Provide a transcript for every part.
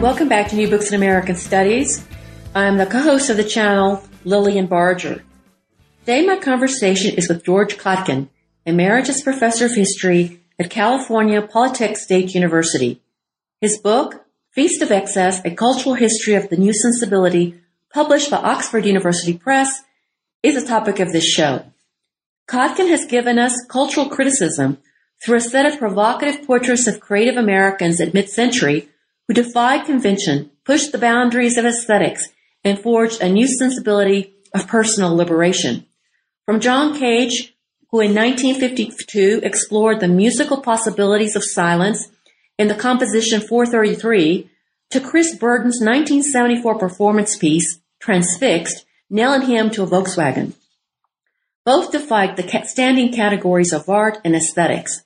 Welcome back to New Books in American Studies. I'm the co-host of the channel, Lilian Barger. Today my conversation is with George Cotkin, Emeritus Professor of History at California Polytechnic State University. His book, Feast of Excess, A Cultural History of the New Sensibility, published by Oxford University Press, is the topic of this show. Cotkin has given us cultural criticism through a set of provocative portraits of creative Americans at mid-century who defied convention, pushed the boundaries of aesthetics, and forged a new sensibility of personal liberation. From John Cage, who in 1952 explored the musical possibilities of silence in the composition 433, to Chris Burden's 1974 performance piece, Transfixed, nailing him to a Volkswagen. Both defied the standing categories of art and aesthetics.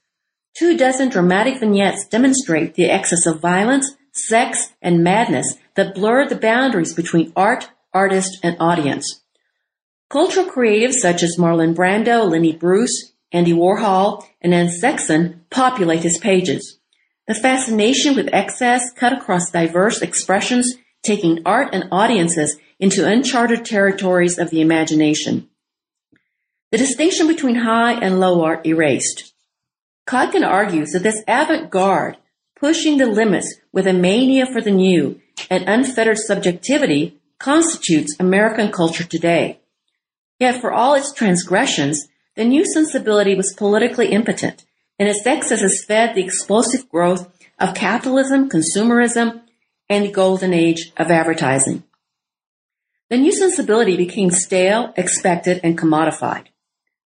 Two dozen dramatic vignettes demonstrate the excess of violence, sex, and madness that blur the boundaries between art, artist, and audience. Cultural creatives such as Marlon Brando, Lenny Bruce, Andy Warhol, and Anne Sexton populate his pages. The fascination with excess cut across diverse expressions, taking art and audiences into uncharted territories of the imagination. The distinction between high and low art erased. Cotkin argues that this avant-garde pushing the limits with a mania for the new and unfettered subjectivity constitutes American culture today. Yet for all its transgressions, the new sensibility was politically impotent, and its excesses fed the explosive growth of capitalism, consumerism, and the golden age of advertising. The new sensibility became stale, expected, and commodified.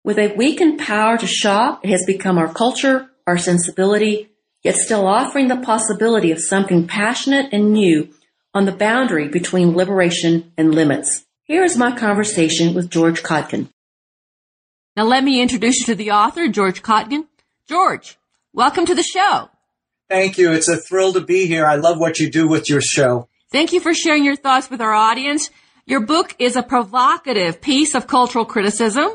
With a weakened power to shop, it has become our culture, our sensibility, yet still offering the possibility of something passionate and new on the boundary between liberation and limits. Here is my conversation with George Cotkin. Now let me introduce you to the author, George Cotkin. George, welcome to the show. Thank you. It's a thrill to be here. I love what you do with your show. Thank you for sharing your thoughts with our audience. Your book is a provocative piece of cultural criticism.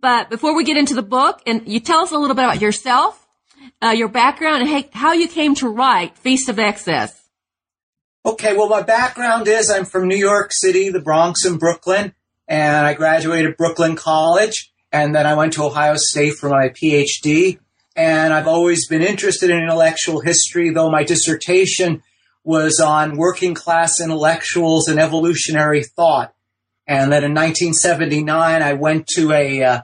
But before we get into the book, and you tell us a little bit about yourself uh, your background and how you came to write Feast of Excess. Okay, well, my background is I'm from New York City, the Bronx, and Brooklyn, and I graduated Brooklyn College, and then I went to Ohio State for my PhD. And I've always been interested in intellectual history, though my dissertation was on working class intellectuals and evolutionary thought. And then in 1979, I went to a, uh,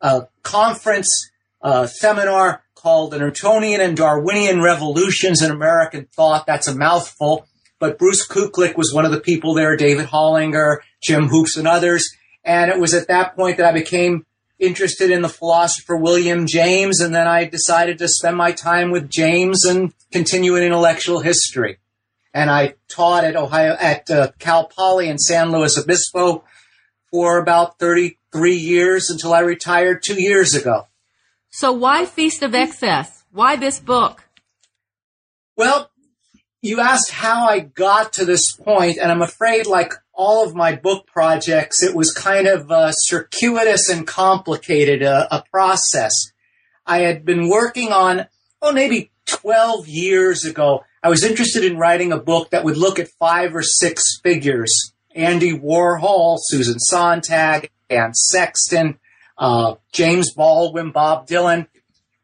a conference, a seminar called The Newtonian and Darwinian Revolutions in American Thought. That's a mouthful. But Bruce Kuklick was one of the people there, David Hollinger, Jim Hoopes, and others. And it was at that point that I became interested in the philosopher William James. And then I decided to spend my time with James and continue in intellectual history. And I taught at Ohio, at uh, Cal Poly in San Luis Obispo for about 33 years until I retired two years ago. So why Feast of Excess? Why this book? Well, you asked how I got to this point, and I'm afraid, like all of my book projects, it was kind of a circuitous and complicated uh, a process. I had been working on, oh, maybe 12 years ago. I was interested in writing a book that would look at five or six figures. Andy Warhol, Susan Sontag, Anne Sexton, uh, James Baldwin, Bob Dylan,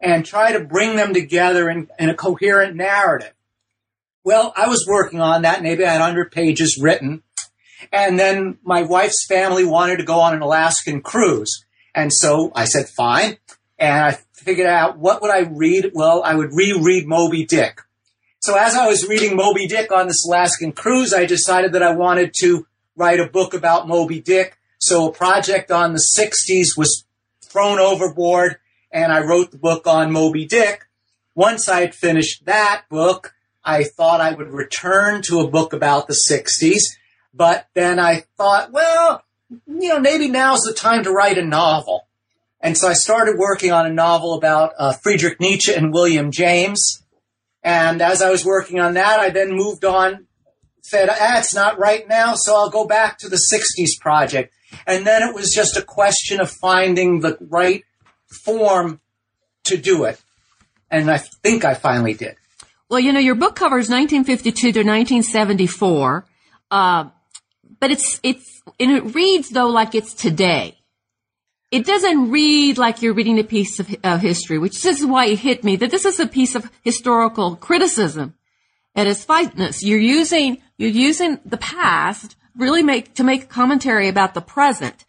and try to bring them together in, in a coherent narrative. Well, I was working on that. Maybe I had 100 pages written. And then my wife's family wanted to go on an Alaskan cruise. And so I said, fine. And I figured out what would I read? Well, I would reread Moby Dick. So as I was reading Moby Dick on this Alaskan cruise, I decided that I wanted to write a book about Moby Dick. So a project on the 60s was thrown overboard and I wrote the book on Moby Dick. Once I had finished that book, I thought I would return to a book about the 60s, but then I thought, well, you know, maybe now's the time to write a novel. And so I started working on a novel about uh, Friedrich Nietzsche and William James. And as I was working on that, I then moved on, said, ah, it's not right now, so I'll go back to the 60s project. And then it was just a question of finding the right form to do it. And I think I finally did. Well, you know, your book covers 1952 to 1974, uh, but it's, it's, and it reads though like it's today. It doesn't read like you're reading a piece of history, which is why it hit me that this is a piece of historical criticism at its finest. You're using, you're using the past really make, to make commentary about the present.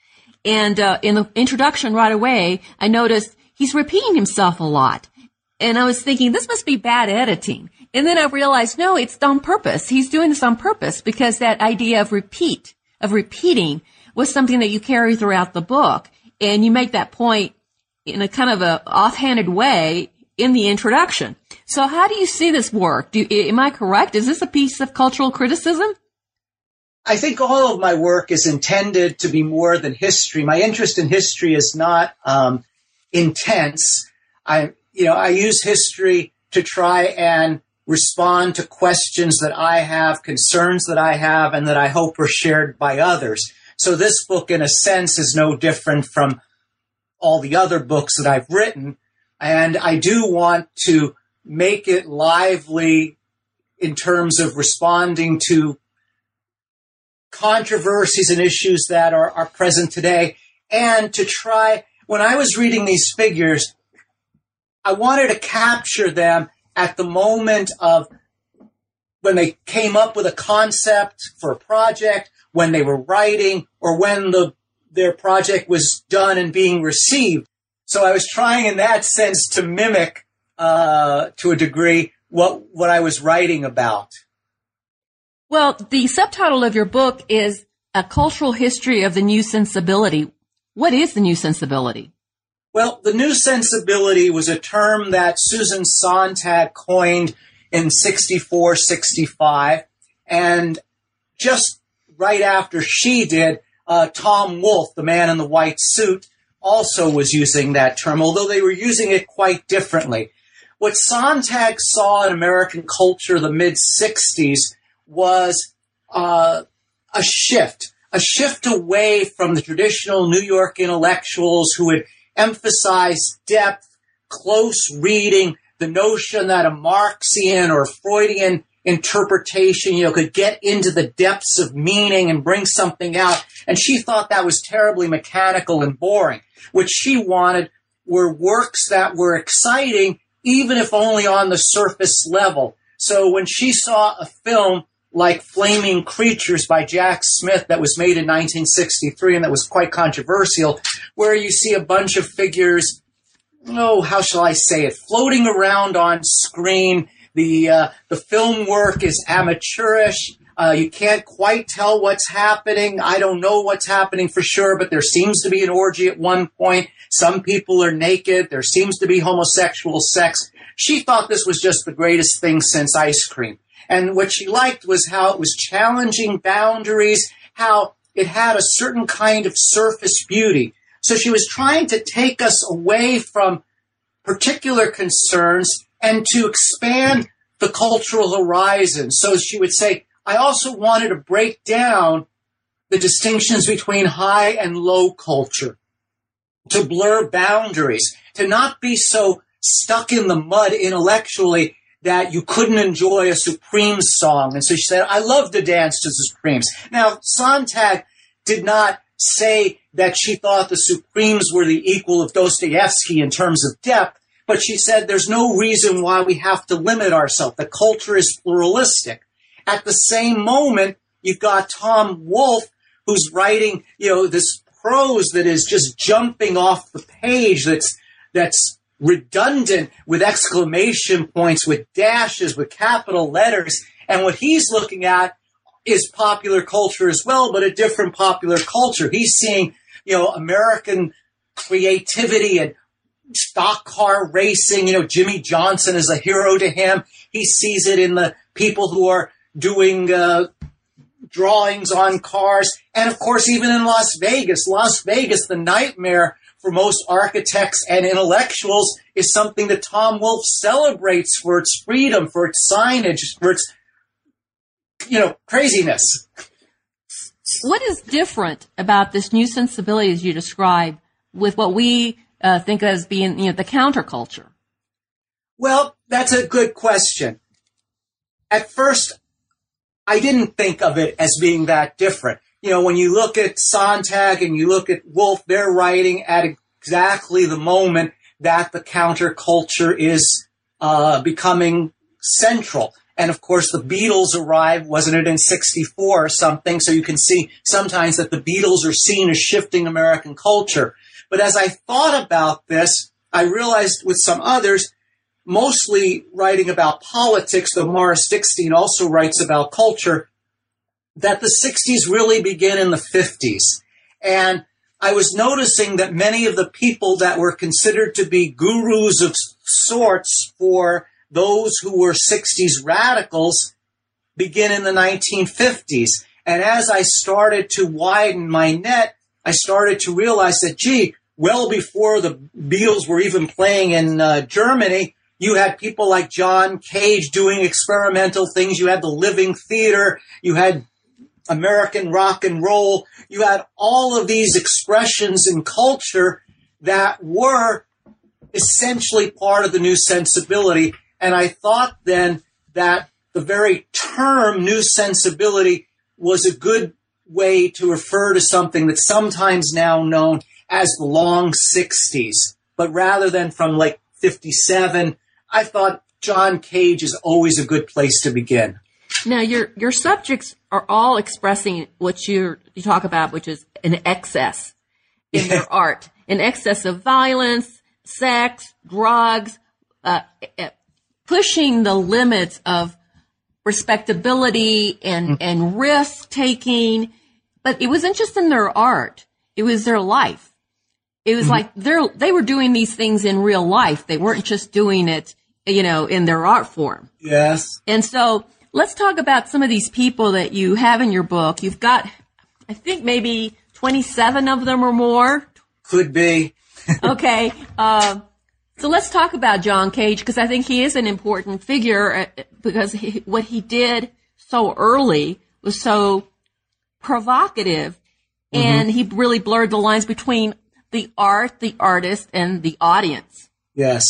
And, uh, in the introduction right away, I noticed he's repeating himself a lot. And I was thinking, this must be bad editing. And then I realized, no, it's on purpose. He's doing this on purpose because that idea of repeat, of repeating was something that you carry throughout the book. And you make that point in a kind of a offhanded way in the introduction. So how do you see this work? Do, am I correct? Is this a piece of cultural criticism? I think all of my work is intended to be more than history. My interest in history is not um, intense. I, you know, I use history to try and respond to questions that I have, concerns that I have, and that I hope are shared by others. So this book, in a sense, is no different from all the other books that I've written. And I do want to make it lively in terms of responding to controversies and issues that are, are present today. And to try, when I was reading these figures, I wanted to capture them at the moment of when they came up with a concept for a project, when they were writing, or when the their project was done and being received. So I was trying, in that sense, to mimic uh, to a degree what what I was writing about. Well, the subtitle of your book is a cultural history of the new sensibility. What is the new sensibility? Well, the new sensibility was a term that Susan Sontag coined in 64, 65. And just right after she did, uh, Tom Wolfe, the man in the white suit, also was using that term, although they were using it quite differently. What Sontag saw in American culture the mid 60s was uh, a shift, a shift away from the traditional New York intellectuals who had emphasize depth, close reading, the notion that a Marxian or Freudian interpretation, you know, could get into the depths of meaning and bring something out. And she thought that was terribly mechanical and boring. What she wanted were works that were exciting, even if only on the surface level. So when she saw a film like Flaming Creatures by Jack Smith that was made in 1963 and that was quite controversial, where you see a bunch of figures, oh, how shall I say it, floating around on screen. The, uh, the film work is amateurish. Uh, you can't quite tell what's happening. I don't know what's happening for sure, but there seems to be an orgy at one point. Some people are naked. There seems to be homosexual sex. She thought this was just the greatest thing since ice cream. And what she liked was how it was challenging boundaries, how it had a certain kind of surface beauty. So she was trying to take us away from particular concerns and to expand the cultural horizon. So she would say, I also wanted to break down the distinctions between high and low culture, to blur boundaries, to not be so stuck in the mud intellectually that you couldn't enjoy a Supremes song. And so she said, I love to dance to the Supremes. Now, Sontag did not say that she thought the Supremes were the equal of Dostoevsky in terms of depth, but she said there's no reason why we have to limit ourselves. The culture is pluralistic. At the same moment, you've got Tom Wolfe who's writing, you know, this prose that is just jumping off the page that's that's redundant with exclamation points, with dashes, with capital letters. And what he's looking at is popular culture as well, but a different popular culture. He's seeing, you know, American creativity and stock car racing. You know, Jimmy Johnson is a hero to him. He sees it in the people who are doing uh, drawings on cars. And of course, even in Las Vegas, Las Vegas, the nightmare for most architects and intellectuals is something that Tom Wolfe celebrates for its freedom, for its signage, for its, you know, craziness. What is different about this new sensibility as you describe with what we uh, think of as being, you know, the counterculture? Well, that's a good question. At first, I didn't think of it as being that different. You know, when you look at Sontag and you look at Wolfe, they're writing at exactly the moment that the counterculture is uh, becoming central. And of course, the Beatles arrived, wasn't it in 64 or something? So you can see sometimes that the Beatles are seen as shifting American culture. But as I thought about this, I realized with some others, mostly writing about politics, though Morris Dickstein also writes about culture, that the 60s really begin in the 50s. And I was noticing that many of the people that were considered to be gurus of sorts for those who were 60s radicals begin in the 1950s. And as I started to widen my net, I started to realize that, gee, well before the Beatles were even playing in uh, Germany, you had people like John Cage doing experimental things. You had the Living Theater. You had American rock and roll. You had all of these expressions in culture that were essentially part of the new sensibility. And I thought then that the very term new sensibility was a good way to refer to something that's sometimes now known as the long 60s. But rather than from like 57 I thought John Cage is always a good place to begin. Now, your your subjects are all expressing what you you talk about, which is an excess in their art, an excess of violence, sex, drugs, uh, uh pushing the limits of respectability and mm. and risk taking. But it wasn't just in their art; it was their life. It was mm-hmm. like they're they were doing these things in real life. They weren't just doing it you know, in their art form. Yes. And so let's talk about some of these people that you have in your book. You've got, I think maybe 27 of them or more. Could be. okay. Uh, so let's talk about John Cage because I think he is an important figure uh, because he, what he did so early was so provocative mm-hmm. and he really blurred the lines between the art, the artist, and the audience. Yes.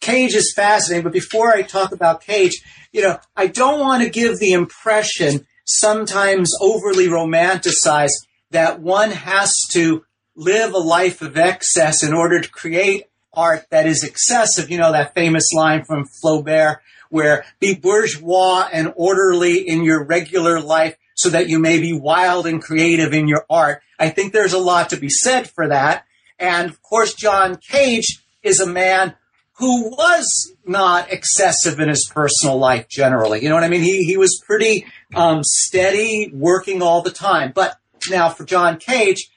Cage is fascinating, but before I talk about Cage, you know, I don't want to give the impression, sometimes overly romanticized, that one has to live a life of excess in order to create art that is excessive. You know, that famous line from Flaubert, where be bourgeois and orderly in your regular life so that you may be wild and creative in your art. I think there's a lot to be said for that. And of course, John Cage is a man who was not excessive in his personal life generally. You know what I mean? He, he was pretty um, steady, working all the time. But now for John Cage,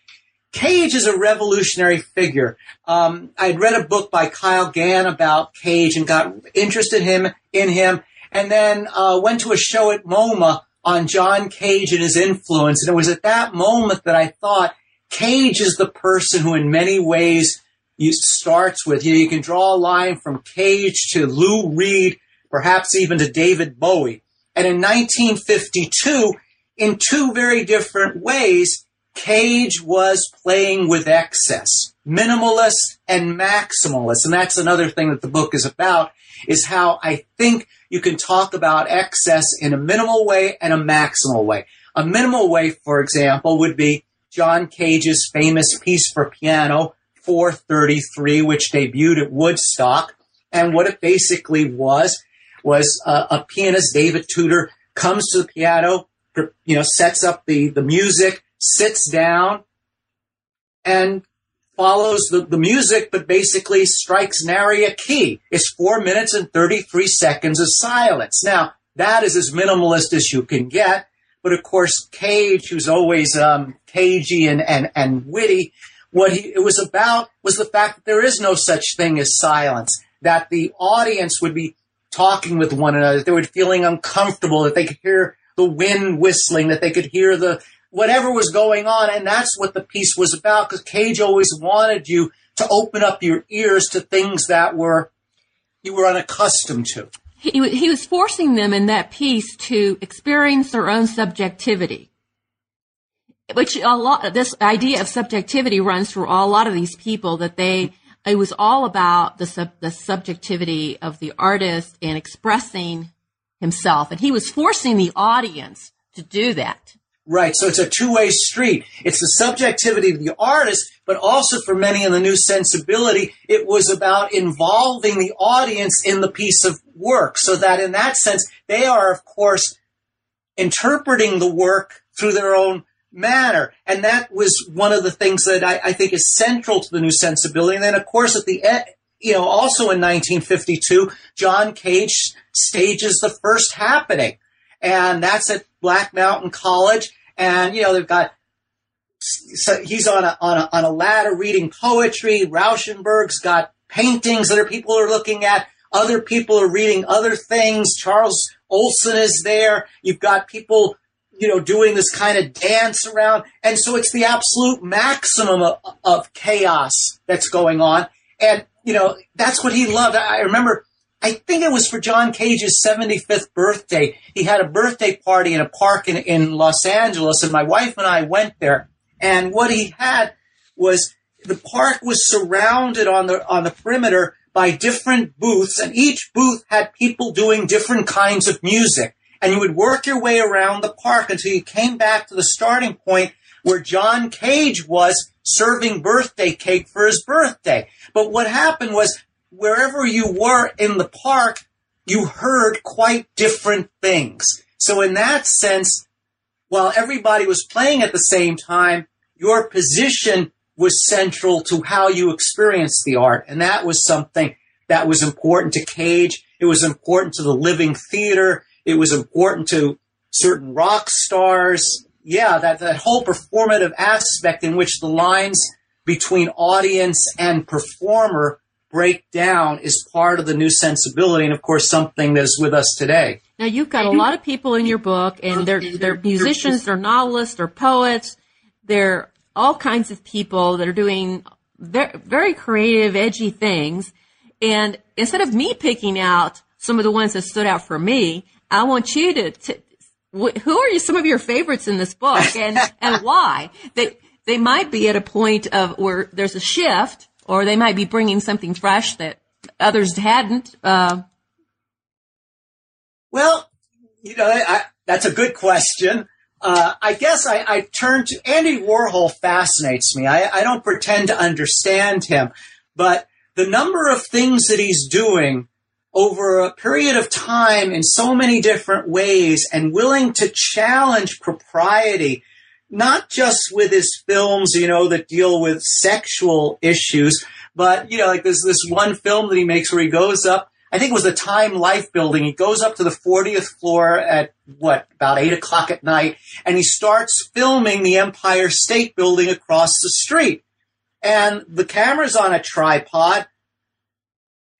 Cage is a revolutionary figure. Um, I'd read a book by Kyle Gann about Cage and got interested in him, in him and then uh, went to a show at MoMA on John Cage and his influence. And it was at that moment that I thought Cage is the person who in many ways you starts with. You, know, you can draw a line from Cage to Lou Reed, perhaps even to David Bowie. And in 1952, in two very different ways, Cage was playing with excess, minimalist and maximalist. And that's another thing that the book is about, is how I think you can talk about excess in a minimal way and a maximal way. A minimal way, for example, would be John Cage's famous piece for piano, 433, which debuted at Woodstock. And what it basically was, was uh, a pianist, David Tudor, comes to the piano, you know, sets up the, the music, sits down, and follows the, the music, but basically strikes nary a key. It's four minutes and 33 seconds of silence. Now, that is as minimalist as you can get. But of course, Cage, who's always um, cagey and, and, and witty, what he, it was about was the fact that there is no such thing as silence, that the audience would be talking with one another, that they were feeling uncomfortable, that they could hear the wind whistling, that they could hear the whatever was going on. And that's what the piece was about because Cage always wanted you to open up your ears to things that were you were unaccustomed to. He, he was forcing them in that piece to experience their own subjectivity. Which a lot, this idea of subjectivity runs through a lot of these people that they, it was all about the sub, the subjectivity of the artist and expressing himself. And he was forcing the audience to do that. Right. So it's a two-way street. It's the subjectivity of the artist, but also for many in the new sensibility, it was about involving the audience in the piece of work. So that in that sense, they are, of course, interpreting the work through their own manner. And that was one of the things that I, I think is central to the new sensibility. And then, of course, at the end, you know, also in 1952, John Cage stages the first happening. And that's at Black Mountain College. And, you know, they've got, so he's on a, on a, on a ladder reading poetry. Rauschenberg's got paintings that are people are looking at. Other people are reading other things. Charles Olson is there. You've got people, you know, doing this kind of dance around. And so it's the absolute maximum of, of chaos that's going on. And, you know, that's what he loved. I remember I think it was for John Cage's 75th birthday. He had a birthday party in a park in, in Los Angeles, and my wife and I went there. And what he had was the park was surrounded on the on the perimeter by different booths, and each booth had people doing different kinds of music. And you would work your way around the park until you came back to the starting point where John Cage was serving birthday cake for his birthday. But what happened was wherever you were in the park, you heard quite different things. So in that sense, while everybody was playing at the same time, your position was central to how you experienced the art. And that was something that was important to Cage. It was important to the living theater. It was important to certain rock stars. Yeah, that, that whole performative aspect in which the lines between audience and performer break down is part of the new sensibility and of course something that's with us today. Now you've got a lot of people in your book and they're they're musicians, they're novelists, they're poets, they're all kinds of people that are doing very creative, edgy things. And instead of me picking out some of the ones that stood out for me, I want you to, to who are you some of your favorites in this book and and why? They they might be at a point of where there's a shift or they might be bringing something fresh that others hadn't. Uh, well, you know, I, that's a good question. Uh, I guess I, I turn to Andy Warhol fascinates me. I, I don't pretend to understand him, but the number of things that he's doing over a period of time in so many different ways and willing to challenge propriety not just with his films, you know, that deal with sexual issues, but, you know, like there's this one film that he makes where he goes up, I think it was the Time Life building. He goes up to the 40th floor at what, about eight o'clock at night, and he starts filming the Empire State Building across the street. And the camera's on a tripod,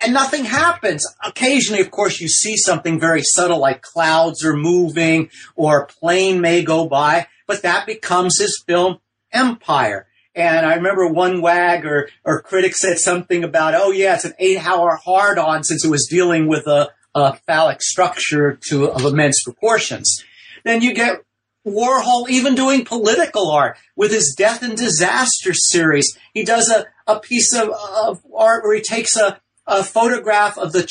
and nothing happens. Occasionally, of course, you see something very subtle like clouds are moving or a plane may go by, but that becomes his film empire. And I remember one wag or, or critic said something about, oh yeah, it's an eight hour hard on since it was dealing with a, a phallic structure to of immense proportions. Then you get Warhol even doing political art with his Death and Disaster series. He does a, a piece of, of art where he takes a, a photograph of the,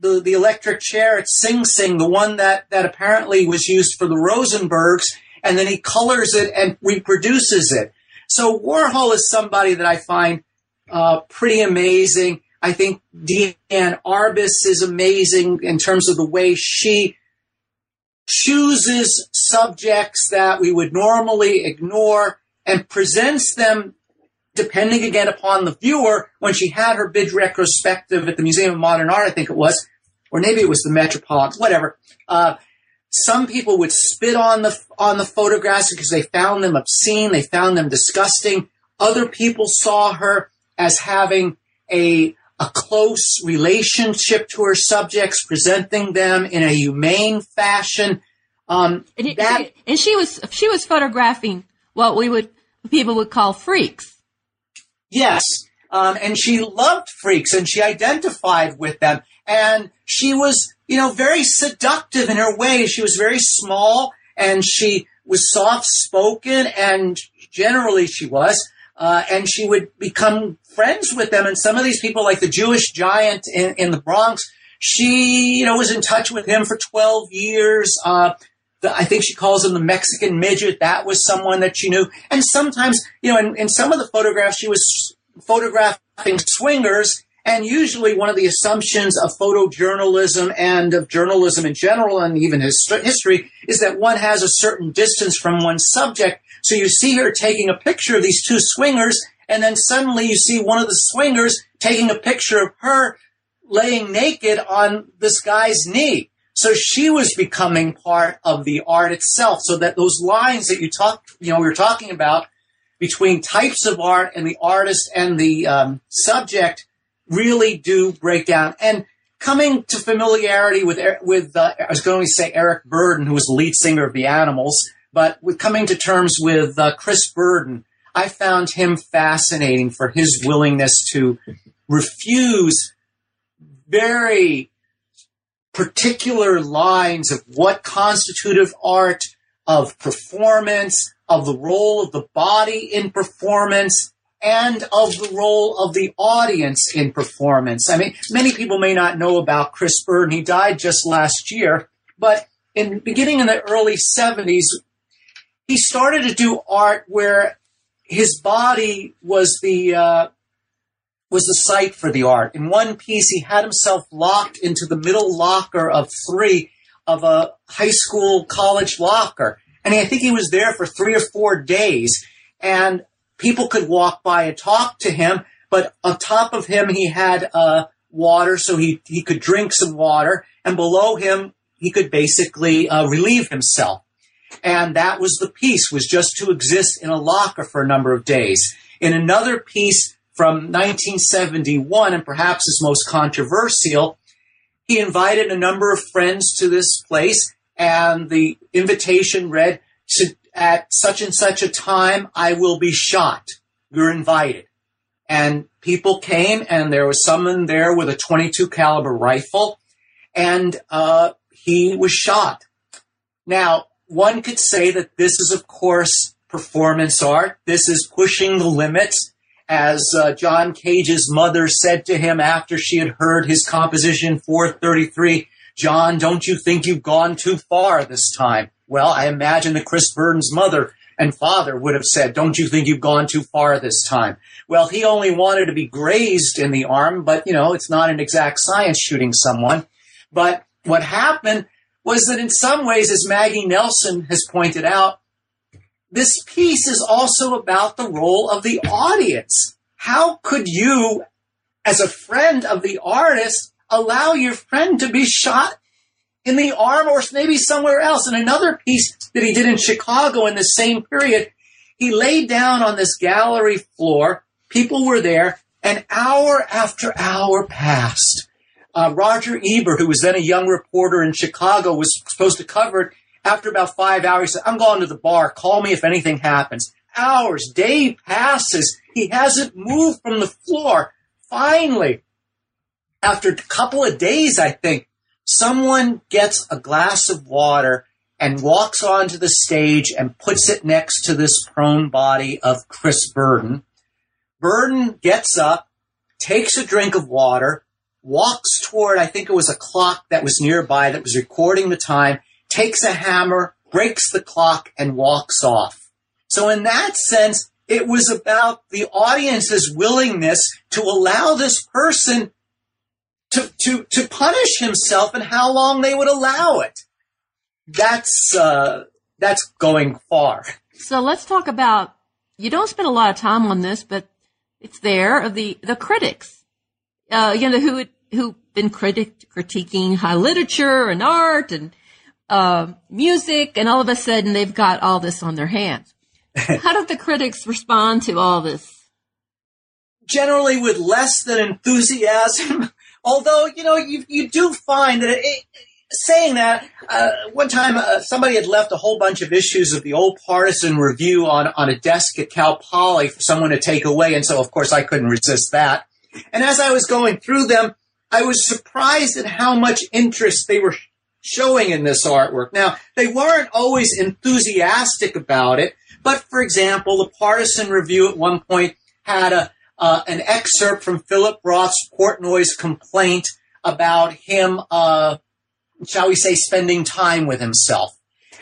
the, the electric chair at Sing Sing, the one that, that apparently was used for the Rosenbergs, and then he colors it and reproduces it. So Warhol is somebody that I find uh, pretty amazing. I think Diane Arbus is amazing in terms of the way she chooses subjects that we would normally ignore and presents them depending again upon the viewer when she had her big retrospective at the Museum of Modern Art, I think it was, or maybe it was the Metropolitan, whatever. Uh, some people would spit on the on the photographs because they found them obscene, they found them disgusting. Other people saw her as having a a close relationship to her subjects, presenting them in a humane fashion. Um, And, it- that and she was she was photographing what we would people would call freaks. Yes. Um, and she loved freaks and she identified with them. And she was, you know, very seductive in her way. She was very small and she was soft spoken and generally she was. Uh, and she would become friends with them. And some of these people, like the Jewish giant in, in the Bronx, she, you know, was in touch with him for 12 years. Uh, the, I think she calls him the Mexican midget. That was someone that she knew. And sometimes, you know, in, in some of the photographs, she was photographing swingers. And usually one of the assumptions of photojournalism and of journalism in general and even his history is that one has a certain distance from one's subject. So you see her taking a picture of these two swingers and then suddenly you see one of the swingers taking a picture of her laying naked on this guy's knee. So she was becoming part of the art itself. So that those lines that you talk, you know, we were talking about between types of art and the artist and the um, subject really do break down. And coming to familiarity with with uh, I was going to say Eric Burdon, who was the lead singer of the Animals, but with coming to terms with uh, Chris Burden, I found him fascinating for his willingness to refuse very particular lines of what constitutive art, of performance, of the role of the body in performance, and of the role of the audience in performance. I mean, many people may not know about Chris Burden. He died just last year, but in beginning in the early 70s, he started to do art where his body was the uh, was a site for the art. In one piece, he had himself locked into the middle locker of three of a high school college locker. And I think he was there for three or four days. And people could walk by and talk to him. But on top of him, he had uh, water, so he, he could drink some water. And below him, he could basically uh, relieve himself. And that was the piece, was just to exist in a locker for a number of days. In another piece from 1971, and perhaps his most controversial, he invited a number of friends to this place, and the invitation read, At such and such a time, I will be shot. You're invited. And people came, and there was someone there with a 22 caliber rifle, and uh, he was shot. Now, one could say that this is, of course, performance art. This is pushing the limits. As uh, John Cage's mother said to him after she had heard his composition 433, John, don't you think you've gone too far this time? Well, I imagine that Chris Burden's mother and father would have said, don't you think you've gone too far this time? Well, he only wanted to be grazed in the arm, but you know, it's not an exact science shooting someone. But what happened was that in some ways, as Maggie Nelson has pointed out, this piece is also about the role of the audience. How could you, as a friend of the artist, allow your friend to be shot in the arm or maybe somewhere else? In another piece that he did in Chicago in the same period, he laid down on this gallery floor. People were there, and hour after hour passed uh, Roger Ebert, who was then a young reporter in Chicago, was supposed to cover it. After about five hours, he said, I'm going to the bar. Call me if anything happens. Hours, day passes. He hasn't moved from the floor. Finally, after a couple of days, I think, someone gets a glass of water and walks onto the stage and puts it next to this prone body of Chris Burden. Burden gets up, takes a drink of water, walks toward, I think it was a clock that was nearby that was recording the time, takes a hammer, breaks the clock, and walks off. So in that sense, it was about the audience's willingness to allow this person to, to, to punish himself and how long they would allow it. That's, uh, that's going far. So let's talk about, you don't spend a lot of time on this, but it's there, of the, the critics. Uh, you know, who, who've been critic, critiquing high literature and art and, uh, music, and all of a sudden they've got all this on their hands. How did the critics respond to all this? Generally, with less than enthusiasm. Although, you know, you, you do find that it, saying that, uh, one time uh, somebody had left a whole bunch of issues of the old partisan review on, on a desk at Cal Poly for someone to take away. And so, of course, I couldn't resist that. And as I was going through them, I was surprised at how much interest they were showing in this artwork. Now, they weren't always enthusiastic about it, but for example, the partisan review at one point had a, uh, an excerpt from Philip Roth's Portnoy's complaint about him, uh, shall we say, spending time with himself.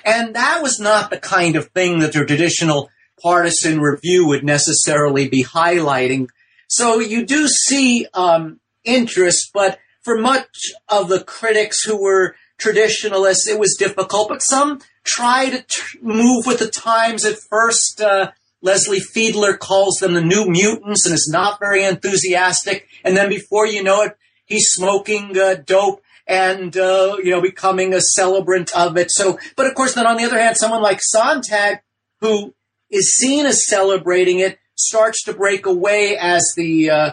And that was not the kind of thing that the traditional partisan review would necessarily be highlighting. So you do see um, interest, but for much of the critics who were traditionalists, it was difficult. But some try to t- move with the times. At first, uh, Leslie Fiedler calls them the New Mutants and is not very enthusiastic. And then before you know it, he's smoking uh, dope and uh, you know becoming a celebrant of it. So, but of course, then on the other hand, someone like Sontag, who is seen as celebrating it, starts to break away as the uh,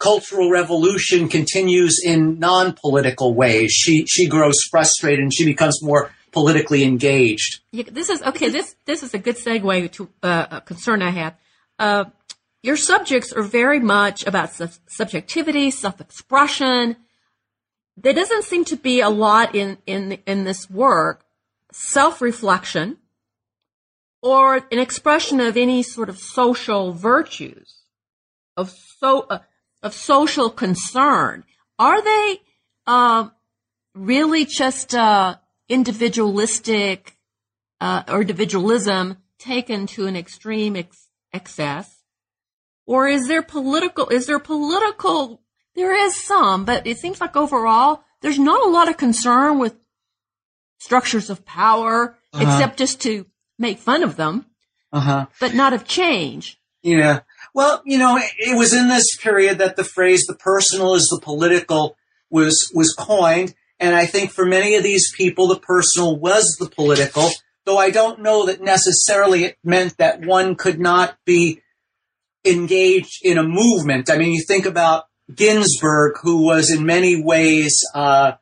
cultural revolution continues in non-political ways. She she grows frustrated and she becomes more politically engaged. Yeah, this is okay. This this is a good segue to uh, a concern I have. Uh, your subjects are very much about su- subjectivity, self-expression. There doesn't seem to be a lot in in in this work self-reflection or an expression of any sort of social virtues of so uh, of social concern. Are they uh, really just uh, individualistic uh, or individualism taken to an extreme ex- excess, or is there political? Is there political? There is some, but it seems like overall there's not a lot of concern with structures of power, Uh-huh. except just to make fun of them, Uh huh. but not of change. Yeah. Well, you know, it, was in this period that the phrase "the personal is the political" was was coined, and I think for many of these people, the personal was the political. Though I don't know that necessarily it meant that one could not be engaged in a movement. I mean, you think about Ginsberg, who was in many ways uh,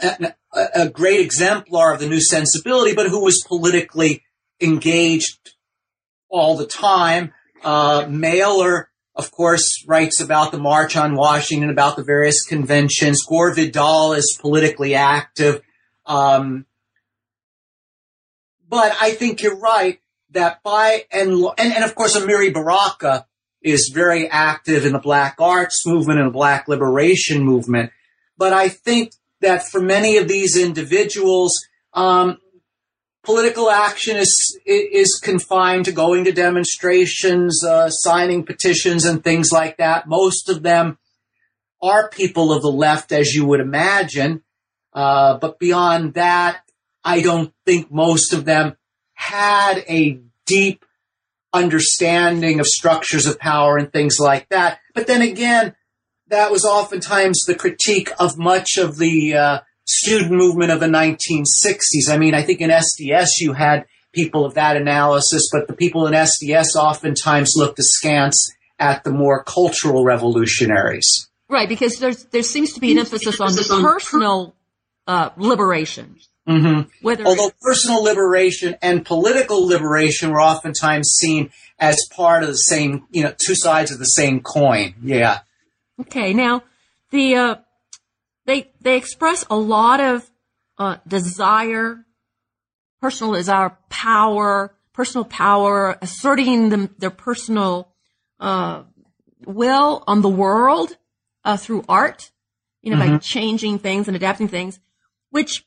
a, a great exemplar of the new sensibility, but who was politically engaged all the time. Uh, Mailer, of course, writes about the March on Washington, about the various conventions. Gore Vidal is politically active. Um, but I think you're right that by and and, and of course Amiri Baraka is very active in the black arts movement and the black liberation movement. But I think that for many of these individuals, um, political action is is confined to going to demonstrations, uh, signing petitions, and things like that. Most of them are people of the left, as you would imagine. Uh, but beyond that, I don't think most of them had a deep understanding of structures of power and things like that. But then again, that was oftentimes the critique of much of the uh, student movement of the 1960s. I mean, I think in SDS you had people of that analysis, but the people in SDS oftentimes looked askance at the more cultural revolutionaries. Right, because there's there seems to be an emphasis on personal uh, liberation. Mm-hmm. Whether Although personal liberation and political liberation were oftentimes seen as part of the same, you know, two sides of the same coin. Yeah. okay, now the uh, they they express a lot of uh, desire, personal desire, power, personal power, asserting them, their personal uh, will on the world uh, through art. You know, by changing things and adapting things, which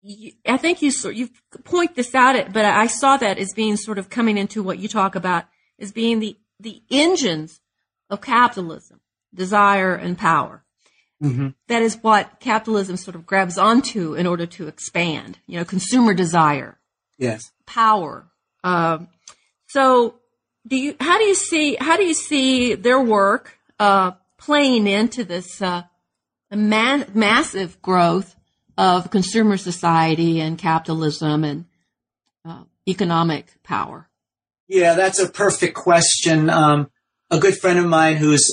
you- I think you sort you point this out, at- but I saw that as being sort of coming into what you talk about as being the the engines of capitalism, desire and power. That is what capitalism sort of grabs onto in order to expand. You know, consumer desire, Yes. power. Um, so, do you? How do you see? How do you see their work uh, playing into this uh, ma- massive growth of consumer society and capitalism and uh, economic power? Yeah, that's a perfect question. Um, a good friend of mine who's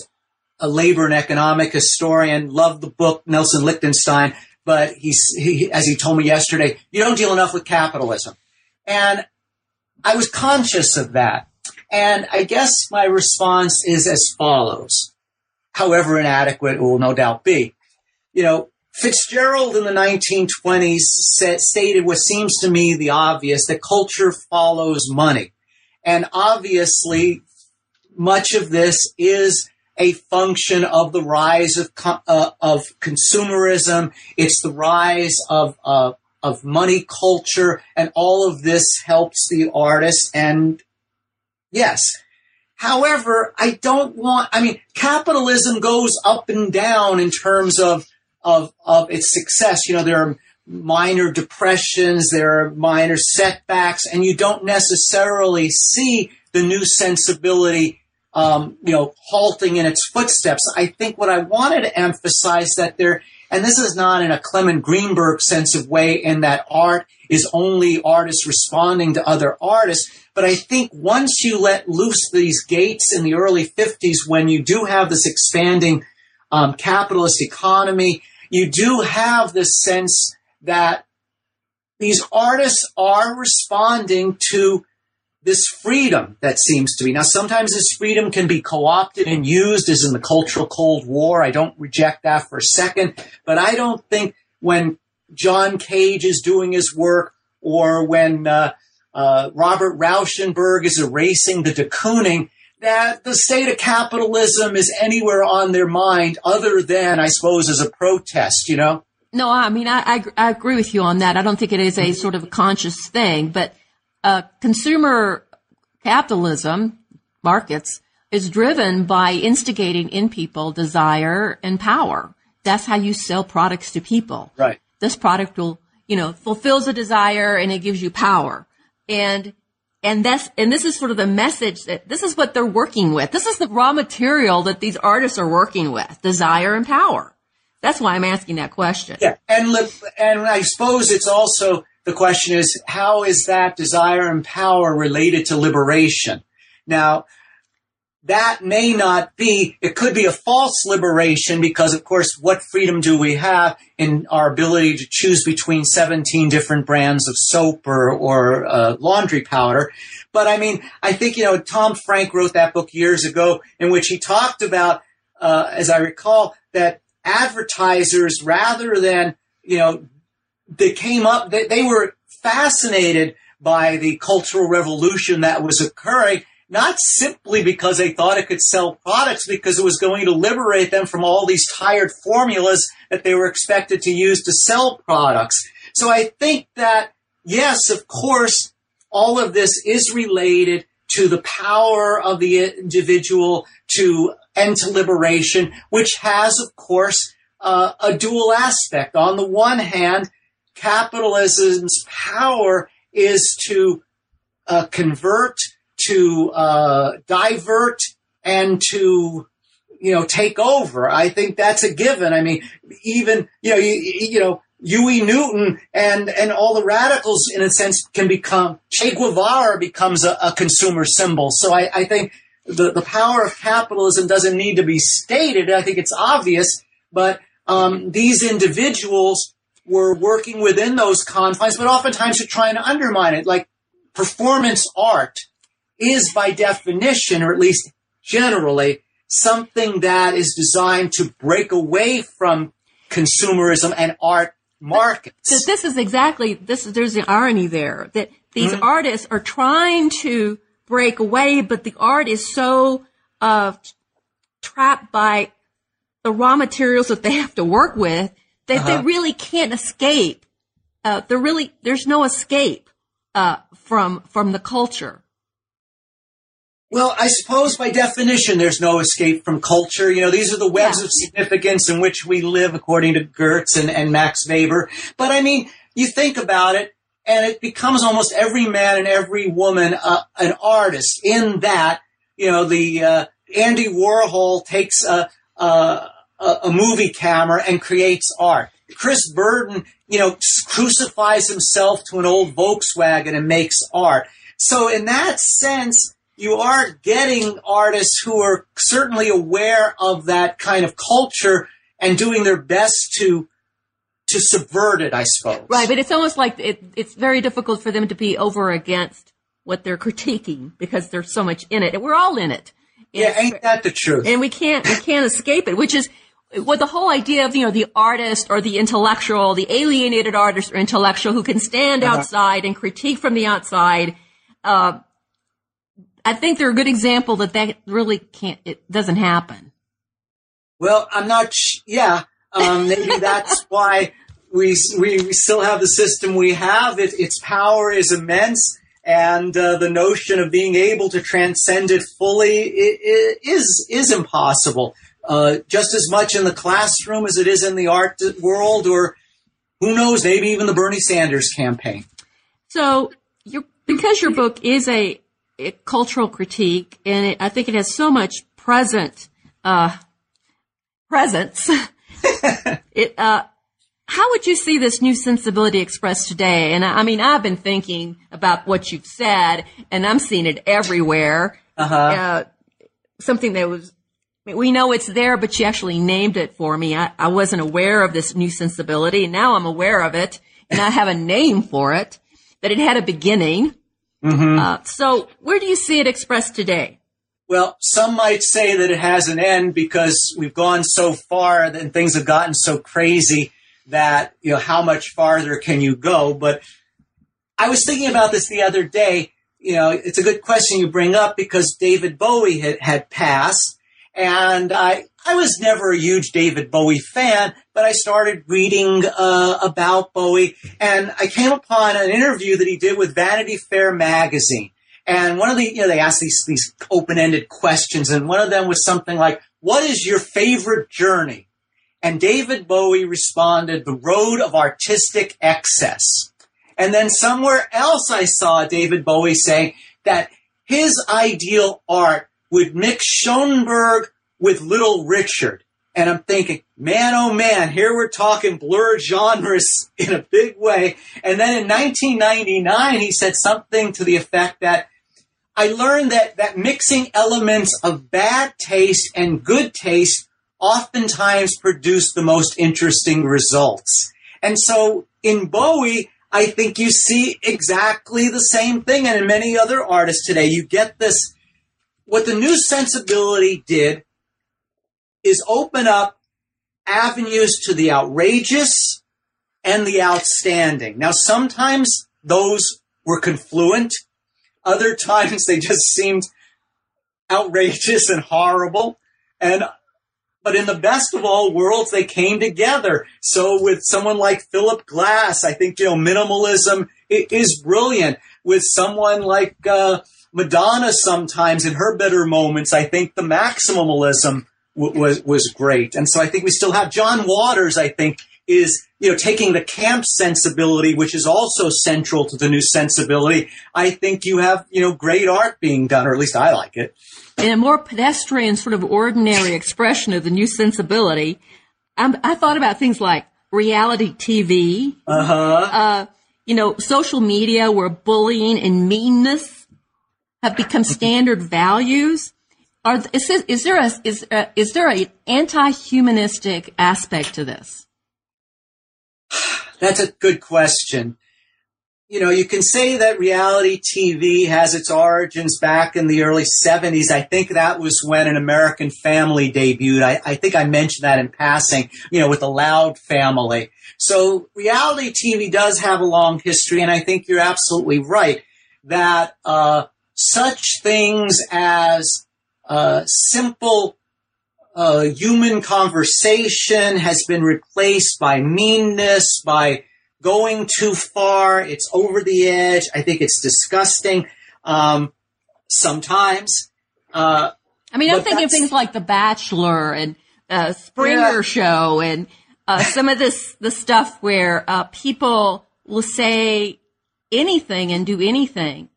a labor and economic historian loved the book Nelson Lichtenstein, but he's, he, as he told me yesterday, you don't deal enough with capitalism. And I was conscious of that. And I guess my response is as follows, however inadequate it will no doubt be. You know, Fitzgerald in the 1920s said, stated what seems to me the obvious that culture follows money. And obviously, much of this is a function of the rise of uh, of consumerism. It's the rise of uh, of money culture, and all of this helps the artist. And yes, however, I don't want. I mean, capitalism goes up and down in terms of of of its success. You know, there are minor depressions, there are minor setbacks, and you don't necessarily see the new sensibility, um, you know, halting in its footsteps. I think what I wanted to emphasize that there, and this is not in a Clement Greenberg sense of way in that art is only artists responding to other artists, but I think once you let loose these gates in the early 50s, when you do have this expanding um, capitalist economy, you do have this sense that these artists are responding to this freedom that seems to be. Now, sometimes this freedom can be co-opted and used as in the cultural Cold War. I don't reject that for a second, but I don't think when John Cage is doing his work or when uh, uh, Robert Rauschenberg is erasing the de Kooning, that the state of capitalism is anywhere on their mind other than, I suppose, as a protest, you know? No, I mean, I, I, I, agree with you on that. I don't think it is a sort of a conscious thing, but uh, consumer capitalism, markets, is driven by instigating in people desire and power. That's how you sell products to people. Right. This product will, you know, fulfills a desire and it gives you power. And and that's and this is sort of the message that this is what they're working with. This is the raw material that these artists are working with: desire and power. That's why I'm asking that question. Yeah, and and I suppose it's also the question is how is that desire and power related to liberation? Now, that may not be, it could be a false liberation because, of course, what freedom do we have in our ability to choose between 17 different brands of soap or, or uh, laundry powder? But I mean, I think, you know, Tom Frank wrote that book years ago in which he talked about, uh, as I recall, that advertisers rather than, you know, they came up, they, they were fascinated by the cultural revolution that was occurring, not simply because they thought it could sell products, because it was going to liberate them from all these tired formulas that they were expected to use to sell products. So I think that, yes, of course, all of this is related to the power of the individual to end to liberation, which has, of course, uh, a dual aspect. On the one hand, capitalism's power is to uh, convert, to uh, divert, and to you know take over. I think that's a given. I mean, even you know you, you know Huey Newton and and all the radicals in a sense can become Che Guevara becomes a, a consumer symbol. So I, I think the, the power of capitalism doesn't need to be stated. I think it's obvious, but um, these individuals were working within those confines, but oftentimes they're trying to undermine it. Like performance art is by definition, or at least generally, something that is designed to break away from consumerism and art markets. This is exactly this. There's the irony there that these mm-hmm. artists are trying to break away, but the art is so uh, trapped by the raw materials that they have to work with that uh-huh. they really can't escape. Uh, there really there's no escape uh, from from the culture. Well, I suppose by definition, there's no escape from culture. You know, these are the webs yeah. of significance in which we live, according to Geertz and, and Max Weber. But I mean, you think about it, and it becomes almost every man and every woman uh, an artist in that, you know, the uh, Andy Warhol takes a, a, a movie camera and creates art. Chris Burden, you know, crucifies himself to an old Volkswagen and makes art. So in that sense, you are getting artists who are certainly aware of that kind of culture and doing their best to to subvert it, I suppose. Right, but it's almost like it, it's very difficult for them to be over against what they're critiquing because there's so much in it. We're all in it. Yeah, ain't that the truth? And we can't we can't escape it, which is what the whole idea of you know the artist or the intellectual, the alienated artist or intellectual who can stand uh-huh. outside and critique from the outside. Uh, I think they're a good example that that really can't. It doesn't happen. Well, I'm not. Sh- yeah, um, maybe that's why we, we we still have the system we have. It, its power is immense and uh, the notion of being able to transcend it fully is is impossible. Uh, just as much in the classroom as it is in the art world, or who knows, maybe even the Bernie Sanders campaign. So, because your book is a, a cultural critique, and it, I think it has so much present uh, presence. it uh, how would you see this new sensibility expressed today? And I, mean, I've been thinking about what you've said, and I'm seeing it everywhere. Uh-huh. Uh, something that was, we know it's there, but you actually named it for me. I, I wasn't aware of this new sensibility. Now I'm aware of it, and I have a name for it. That it had a beginning. Mm-hmm. Uh, so, where do you see it expressed today? Well, some might say that it has an end because we've gone so far and things have gotten so crazy that, you know, how much farther can you go? But I was thinking about this the other day. You know, it's a good question you bring up because David Bowie had, had passed and I, I was never a huge David Bowie fan, but I started reading uh, about Bowie and I came upon an interview that he did with Vanity Fair magazine. And one of the, you know, they asked these, these open-ended questions and one of them was something like, what is your favorite journey? And David Bowie responded, the road of artistic excess. And then somewhere else I saw David Bowie saying that his ideal art would mix Schoenberg with Little Richard. And I'm thinking, man, oh man, here we're talking blurred genres in a big way. And then in 1999, he said something to the effect that I learned that, that mixing elements of bad taste and good taste oftentimes produce the most interesting results. And so in Bowie, I think you see exactly the same thing. And in many other artists today, you get this. What the new sensibility did is open up avenues to the outrageous and the outstanding. Now, sometimes those were confluent. Other times they just seemed outrageous and horrible. And but in the best of all worlds, they came together. So with someone like Philip Glass, I think, you know, minimalism is brilliant. With someone like, uh, Madonna sometimes in her better moments, I think the maximalism w- was, was great. And so I think we still have John Waters, I think, is, you know, taking the camp sensibility, which is also central to the new sensibility. I think you have, you know, great art being done, or at least I like it in a more pedestrian, sort of ordinary expression of the new sensibility, I'm, i thought about things like reality TV, uh-huh. uh, you know, social media where bullying and meanness have become standard values. Are, is, is there a, is, uh, is there an anti-humanistic aspect to this? That's a good question you know, you can say that reality TV has its origins back in the early 70s. I think that was when an American family debuted. I, I, think I mentioned that in passing, you know, with the Loud family. So reality TV does have a long history, and I think you're absolutely right that uh, such things as uh, simple uh, human conversation has been replaced by meanness, by going too far. It's over the edge. I think it's disgusting. Um, sometimes. Uh, I mean, I'm thinking of things like The Bachelor and uh, Springer yeah. Show and uh, some of this the stuff where uh, people will say anything and do anything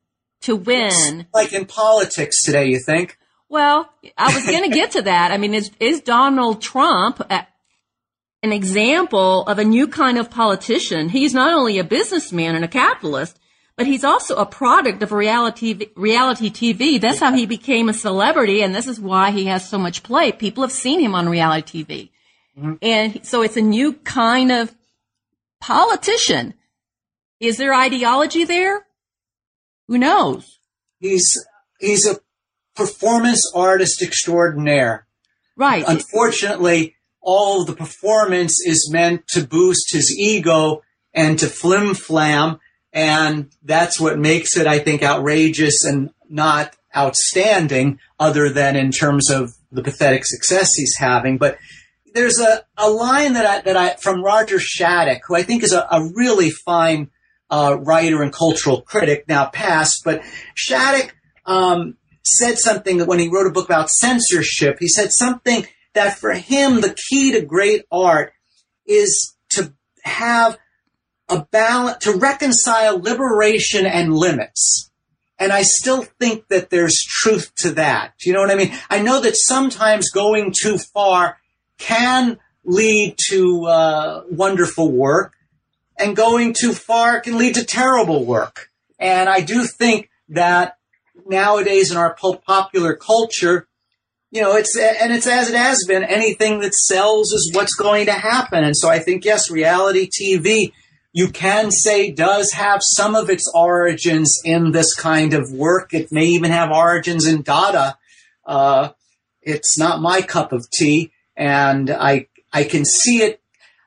to win. It's like in politics today, you think? Well, I was going to get to that. I mean, is, is Donald Trump an example of a new kind of politician. He's not only a businessman and a capitalist, but he's also a product of reality reality TV. That's how he became a celebrity, and this is why he has so much play. People have seen him on reality TV, mm-hmm. and so it's a new kind of politician. Is there ideology there? Who knows? He's he's a performance artist extraordinaire. Right. Unfortunately, all of the performance is meant to boost his ego and to flim flam. And that's what makes it, I think, outrageous and not outstanding other than in terms of the pathetic success he's having. But there's a, a line that I, that I, from Roger Shattuck, who I think is a, a really fine uh, writer and cultural critic, now passed, but Shattuck um, said something that when he wrote a book about censorship. He said something that for him, the key to great art is to have a balance, to reconcile liberation and limits. And I still think that there's truth to that. You know what I mean? I know that sometimes going too far can lead to uh, wonderful work, and going too far can lead to terrible work. And I do think that nowadays in our popular culture, you know, it's and it's as it has been. Anything that sells is what's going to happen. And so I think yes, reality TV, you can say does have some of its origins in this kind of work. It may even have origins in Dada. Uh, it's not my cup of tea, and I I can see it.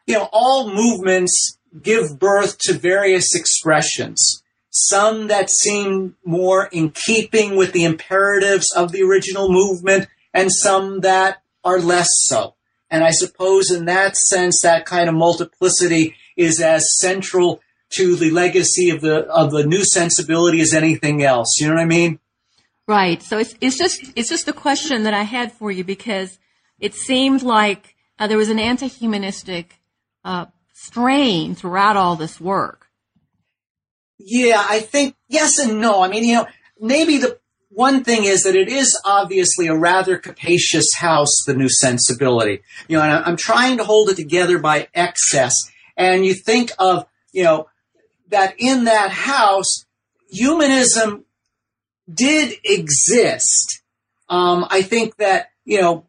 You know, all movements give birth to various expressions. Some that seem more in keeping with the imperatives of the original movement, and some that are less so. And I suppose in that sense, that kind of multiplicity is as central to the legacy of the of the new sensibility as anything else. You know what I mean? Right. So it's it's just it's just a question that I had for you because it seemed like uh, there was an anti-humanistic uh, strain throughout all this work. Yeah, I think yes and no. I mean, you know, maybe the one thing is that it is obviously a rather capacious house, the new sensibility. You know, and I'm trying to hold it together by excess. And you think of, you know, that in that house, humanism did exist. Um, I think that, you know,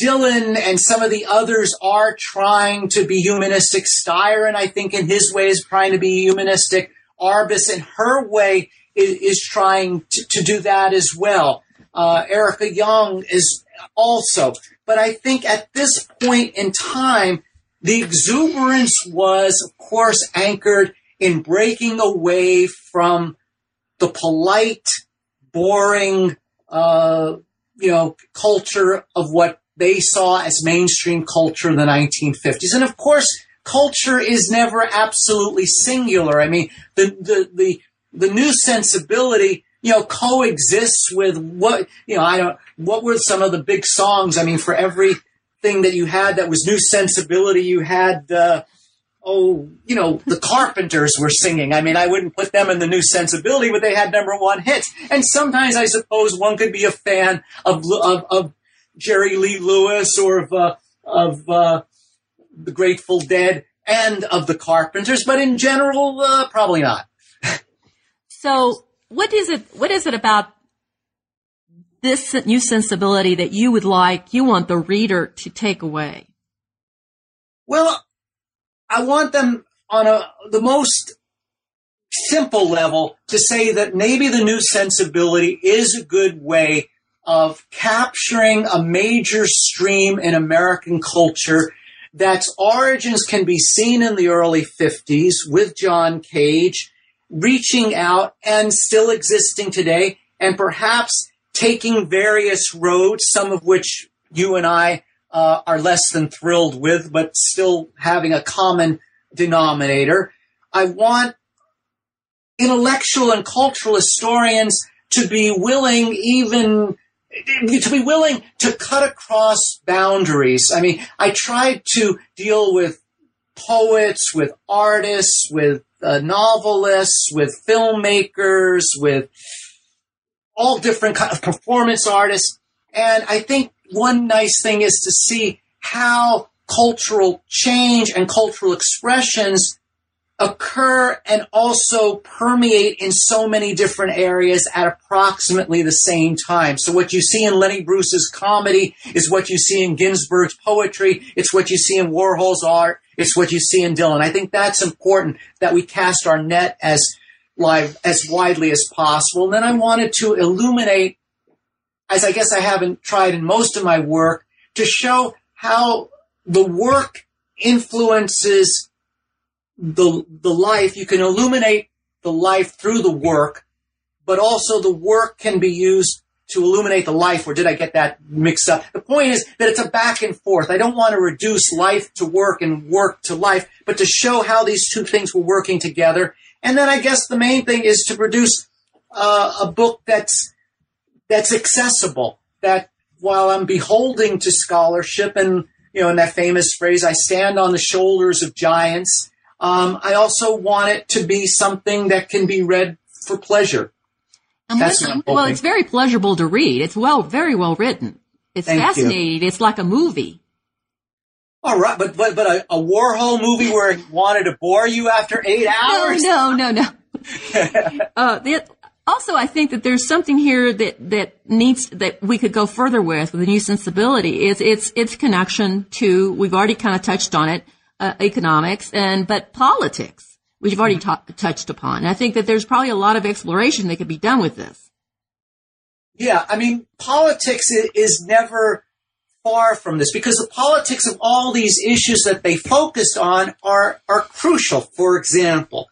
Dylan and some of the others are trying to be humanistic. Styron, I think, in his way is trying to be humanistic. Arbus, in her way, is, is trying to, to, do that as well. Uh, Erica Jong is also. But I think at this point in time, the exuberance was, of course, anchored in breaking away from the polite, boring, uh, you know, culture of what they saw as mainstream culture in the 1950s. And of course, culture is never absolutely singular. I mean, the, the, the, the new sensibility, you know, coexists with what, you know, I don't, what were some of the big songs? I mean, for everything that you had that was new sensibility, you had, uh, oh, you know, the Carpenters were singing. I mean, I wouldn't put them in the new sensibility, but they had number one hits. And sometimes I suppose one could be a fan of, of, of Jerry Lee Lewis or of, uh, of, uh, the Grateful Dead and of the Carpenters, but in general, uh, probably not. So what is it, what is it about this new sensibility that you would like, you want the reader to take away? Well, I want them on a, the most simple level to say that maybe the new sensibility is a good way of capturing a major stream in American culture that's origins can be seen in the early 50s with John Cage reaching out and still existing today and perhaps taking various roads, some of which you and I uh, are less than thrilled with, but still having a common denominator. I want intellectual and cultural historians to be willing even to be willing to cut across boundaries. I mean, I tried to deal with poets, with artists, with uh, novelists, with filmmakers, with all different kind of performance artists. And I think one nice thing is to see how cultural change and cultural expressions occur and also permeate in so many different areas at approximately the same time. So what you see in Lenny Bruce's comedy is what you see in Ginsberg's poetry. It's what you see in Warhol's art. It's what you see in Dylan. I think that's important that we cast our net as live, as widely as possible. And then I wanted to illuminate, as I guess I haven't tried in most of my work, to show how the work influences the, the life, you can illuminate the life through the work, but also the work can be used to illuminate the life, or did I get that mixed up? The point is that it's a back and forth. I don't want to reduce life to work and work to life, but to show how these two things were working together. And then I guess the main thing is to produce uh, a book that's that's accessible. That while I'm beholding to scholarship, and you know, in that famous phrase, I stand on the shoulders of giants. Um, I also want it to be something that can be read for pleasure. And That's what I'm well, it's very pleasurable to read. It's well, very well written. It's Thank you. fascinating. It's like a movie. All right, but but but a, a Warhol movie where it wanted to bore you after eight hours? No, no, no, no. uh, the, also, I think that there's something here that, that needs, that we could go further with, with the new sensibility is its, its connection to, we've already kind of touched on it, uh, economics and, but politics, which you've already ta- touched upon. And I think that there's probably a lot of exploration that could be done with this. Yeah, I mean, politics is never far from this because the politics of all these issues that they focused on are are crucial. For example,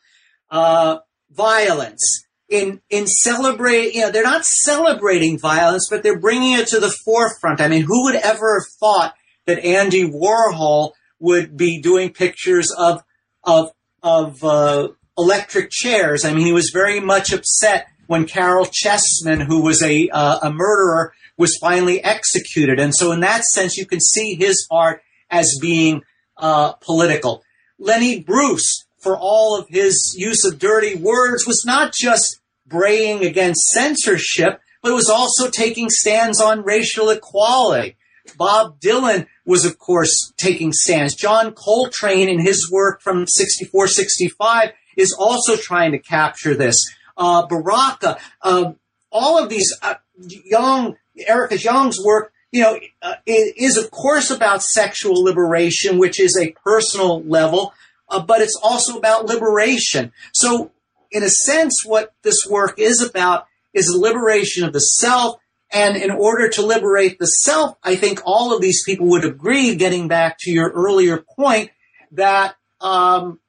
uh, violence. In in celebrate, you know, they're not celebrating violence, but they're bringing it to the forefront. I mean, who would ever have thought that Andy Warhol would be doing pictures of of of uh, electric chairs? I mean, he was very much upset when Caryl Chessman, who was a uh, a murderer, was finally executed. And so, in that sense, you can see his art as being uh, political. Lenny Bruce, for all of his use of dirty words, was not just braying against censorship, but was also taking stands on racial equality. Bob Dylan was, of course, taking stands. John Coltrane, in his work from 64, 65, is also trying to capture this. Uh, Baraka, uh, all of these uh, young, Erica Jong's work, you know, uh, is of course about sexual liberation, which is a personal level, uh, but it's also about liberation. So, in a sense, what this work is about is the liberation of the self. And in order to liberate the self, I think all of these people would agree, getting back to your earlier point, that um,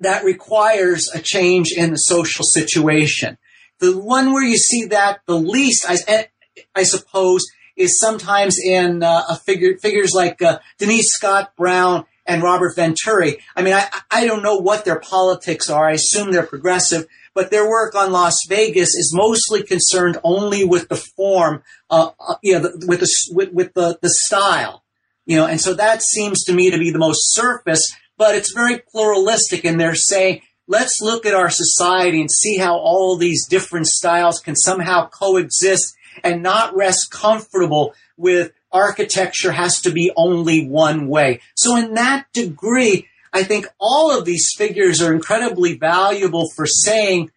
that requires a change in the social situation. The one where you see that the least, I, I suppose, is sometimes in uh, figure, figures like uh, Denise Scott Brown and Robert Venturi. I mean, I, I don't know what their politics are. I assume they're progressive, but their work on Las Vegas is mostly concerned only with the form, uh, uh, you know, with the with, with the the style, you know, and so that seems to me to be the most surface. But it's very pluralistic, and they're saying, let's look at our society and see how all these different styles can somehow coexist and not rest comfortable with architecture has to be only one way. So in that degree, I think all of these figures are incredibly valuable for saying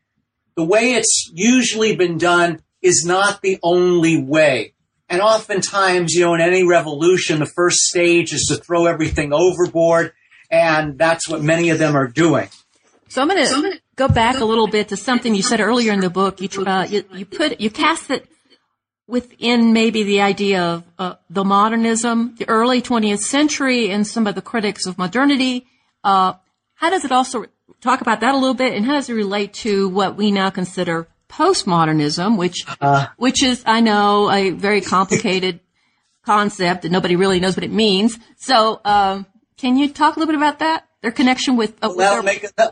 the way it's usually been done is not the only way. And oftentimes, you know, in any revolution, the first stage is to throw everything overboard. And that's what many of them are doing. So I'm going to go back a little bit to something you said earlier in the book. You, uh, you, you put, you cast it within maybe the idea of uh, the modernism, the early 20th century, and some of the critics of modernity. Uh, how does it also talk about that a little bit, and how does it relate to what we now consider postmodernism, which which is I know a very complicated concept that nobody really knows what it means. So, um, can you talk a little bit about that? Their connection with, uh, with Well, their- make it, uh,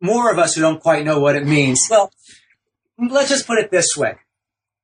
more of us who don't quite know what it means. Well, let's just put it this way.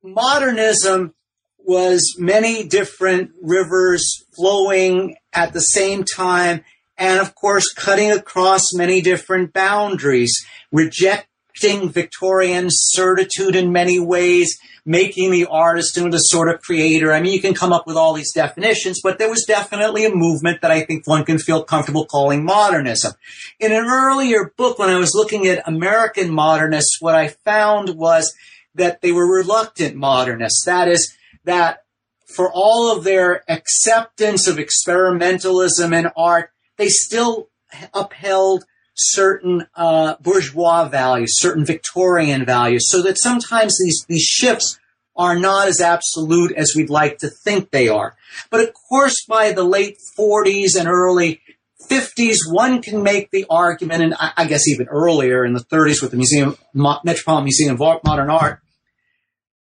Modernism was many different rivers flowing at the same time and of course cutting across many different boundaries, rejecting Victorian certitude in many ways, making the artist into the sort of creator. I mean, you can come up with all these definitions, but there was definitely a movement that I think one can feel comfortable calling modernism. In an earlier book, when I was looking at American modernists, what I found was that they were reluctant modernists. That is, that for all of their acceptance of experimentalism in art, they still upheld certain uh, bourgeois values, certain Victorian values, so that sometimes these, these shifts are not as absolute as we'd like to think they are. But of course, by the late 40s and early 50s, one can make the argument, and I, I guess even earlier in the 30s with the Museum, Metropolitan Museum of Modern Art,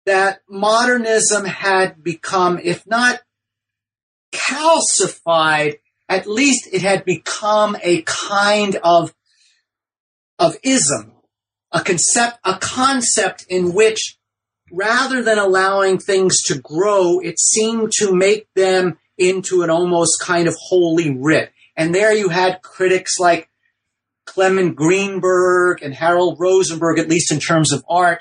that modernism had become, if not calcified, at least it had become a kind of of ism, a concept, a concept in which rather than allowing things to grow, it seemed to make them into an almost kind of holy writ. And there you had critics like Clement Greenberg and Harold Rosenberg, at least in terms of art,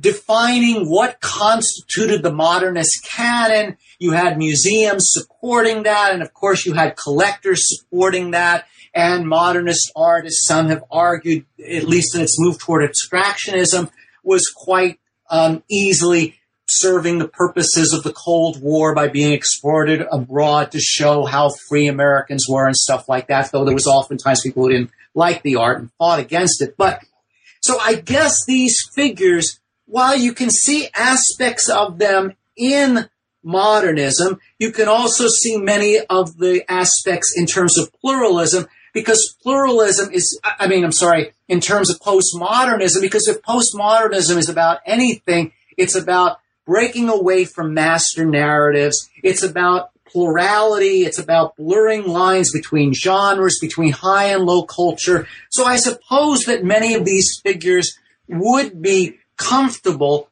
defining what constituted the modernist canon. You had museums supporting that, and of course, you had collectors supporting that. And modernist artists, some have argued, at least in its move toward abstractionism, was quite um, easily serving the purposes of the Cold War by being exported abroad to show how free Americans were and stuff like that. Though there was oftentimes people who didn't like the art and fought against it. But so I guess these figures while you can see aspects of them in modernism, you can also see many of the aspects in terms of pluralism because pluralism is, I mean, I'm sorry, in terms of postmodernism, because if postmodernism is about anything, it's about breaking away from master narratives. It's about plurality. It's about blurring lines between genres, between high and low culture. So I suppose that many of these figures would be comfortable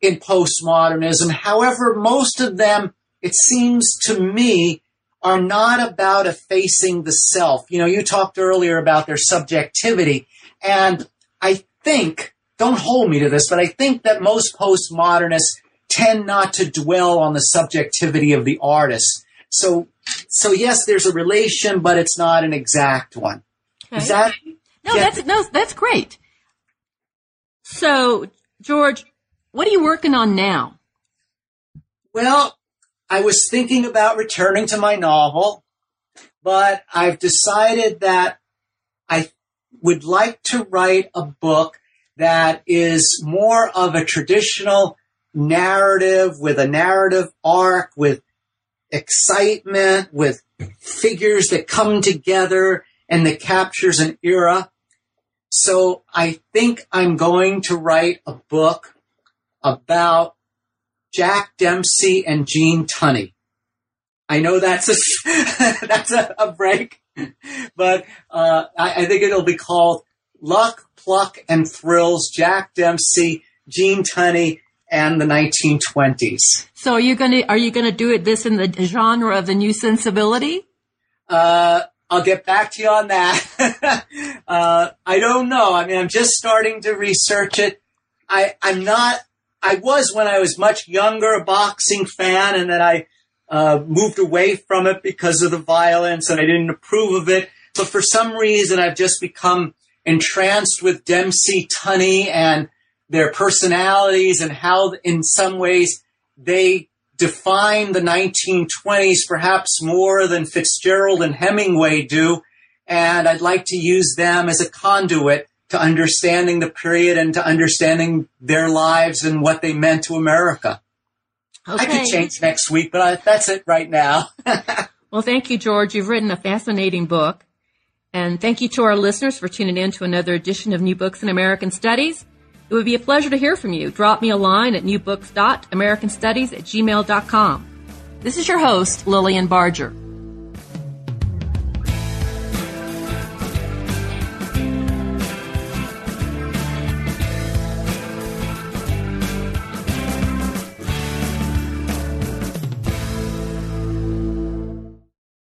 in postmodernism. However, most of them, it seems to me, are not about effacing the self. You know, you talked earlier about their subjectivity, and I think, don't hold me to this, but I think that most postmodernists tend not to dwell on the subjectivity of the artist. So, so yes, there's a relation, but it's not an exact one. Okay. Is that? No, that's, no, that's great. So, George, what are you working on now? Well, I was thinking about returning to my novel, but I've decided that I would like to write a book that is more of a traditional narrative with a narrative arc, with excitement, with figures that come together and that captures an era. So I think I'm going to write a book about Jack Dempsey and Gene Tunney. I know that's a that's a, a break, but uh, I, I, think it'll be called Luck, Pluck, and Thrills: Jack Dempsey, Gene Tunney, and the 1920s. So are you gonna are you gonna do it this in the genre of the new sensibility? Uh, I'll get back to you on that. uh, I don't know. I mean, I'm just starting to research it. I, I'm not, I was when I was much younger a boxing fan and then I, uh, moved away from it because of the violence and I didn't approve of it. But for some reason, I've just become entranced with Dempsey, Tunney and their personalities and how in some ways they define the 1920s perhaps more than Fitzgerald and Hemingway do. And I'd like to use them as a conduit to understanding the period and to understanding their lives and what they meant to America. Okay. I could change next week, but I, that's it right now. well, thank you, George. You've written a fascinating book. And thank you to our listeners for tuning in to another edition of New Books in American Studies. It would be a pleasure to hear from you. Drop me a line at newbooks.americanstudies at gmail.com. This is your host, Lilian Barger.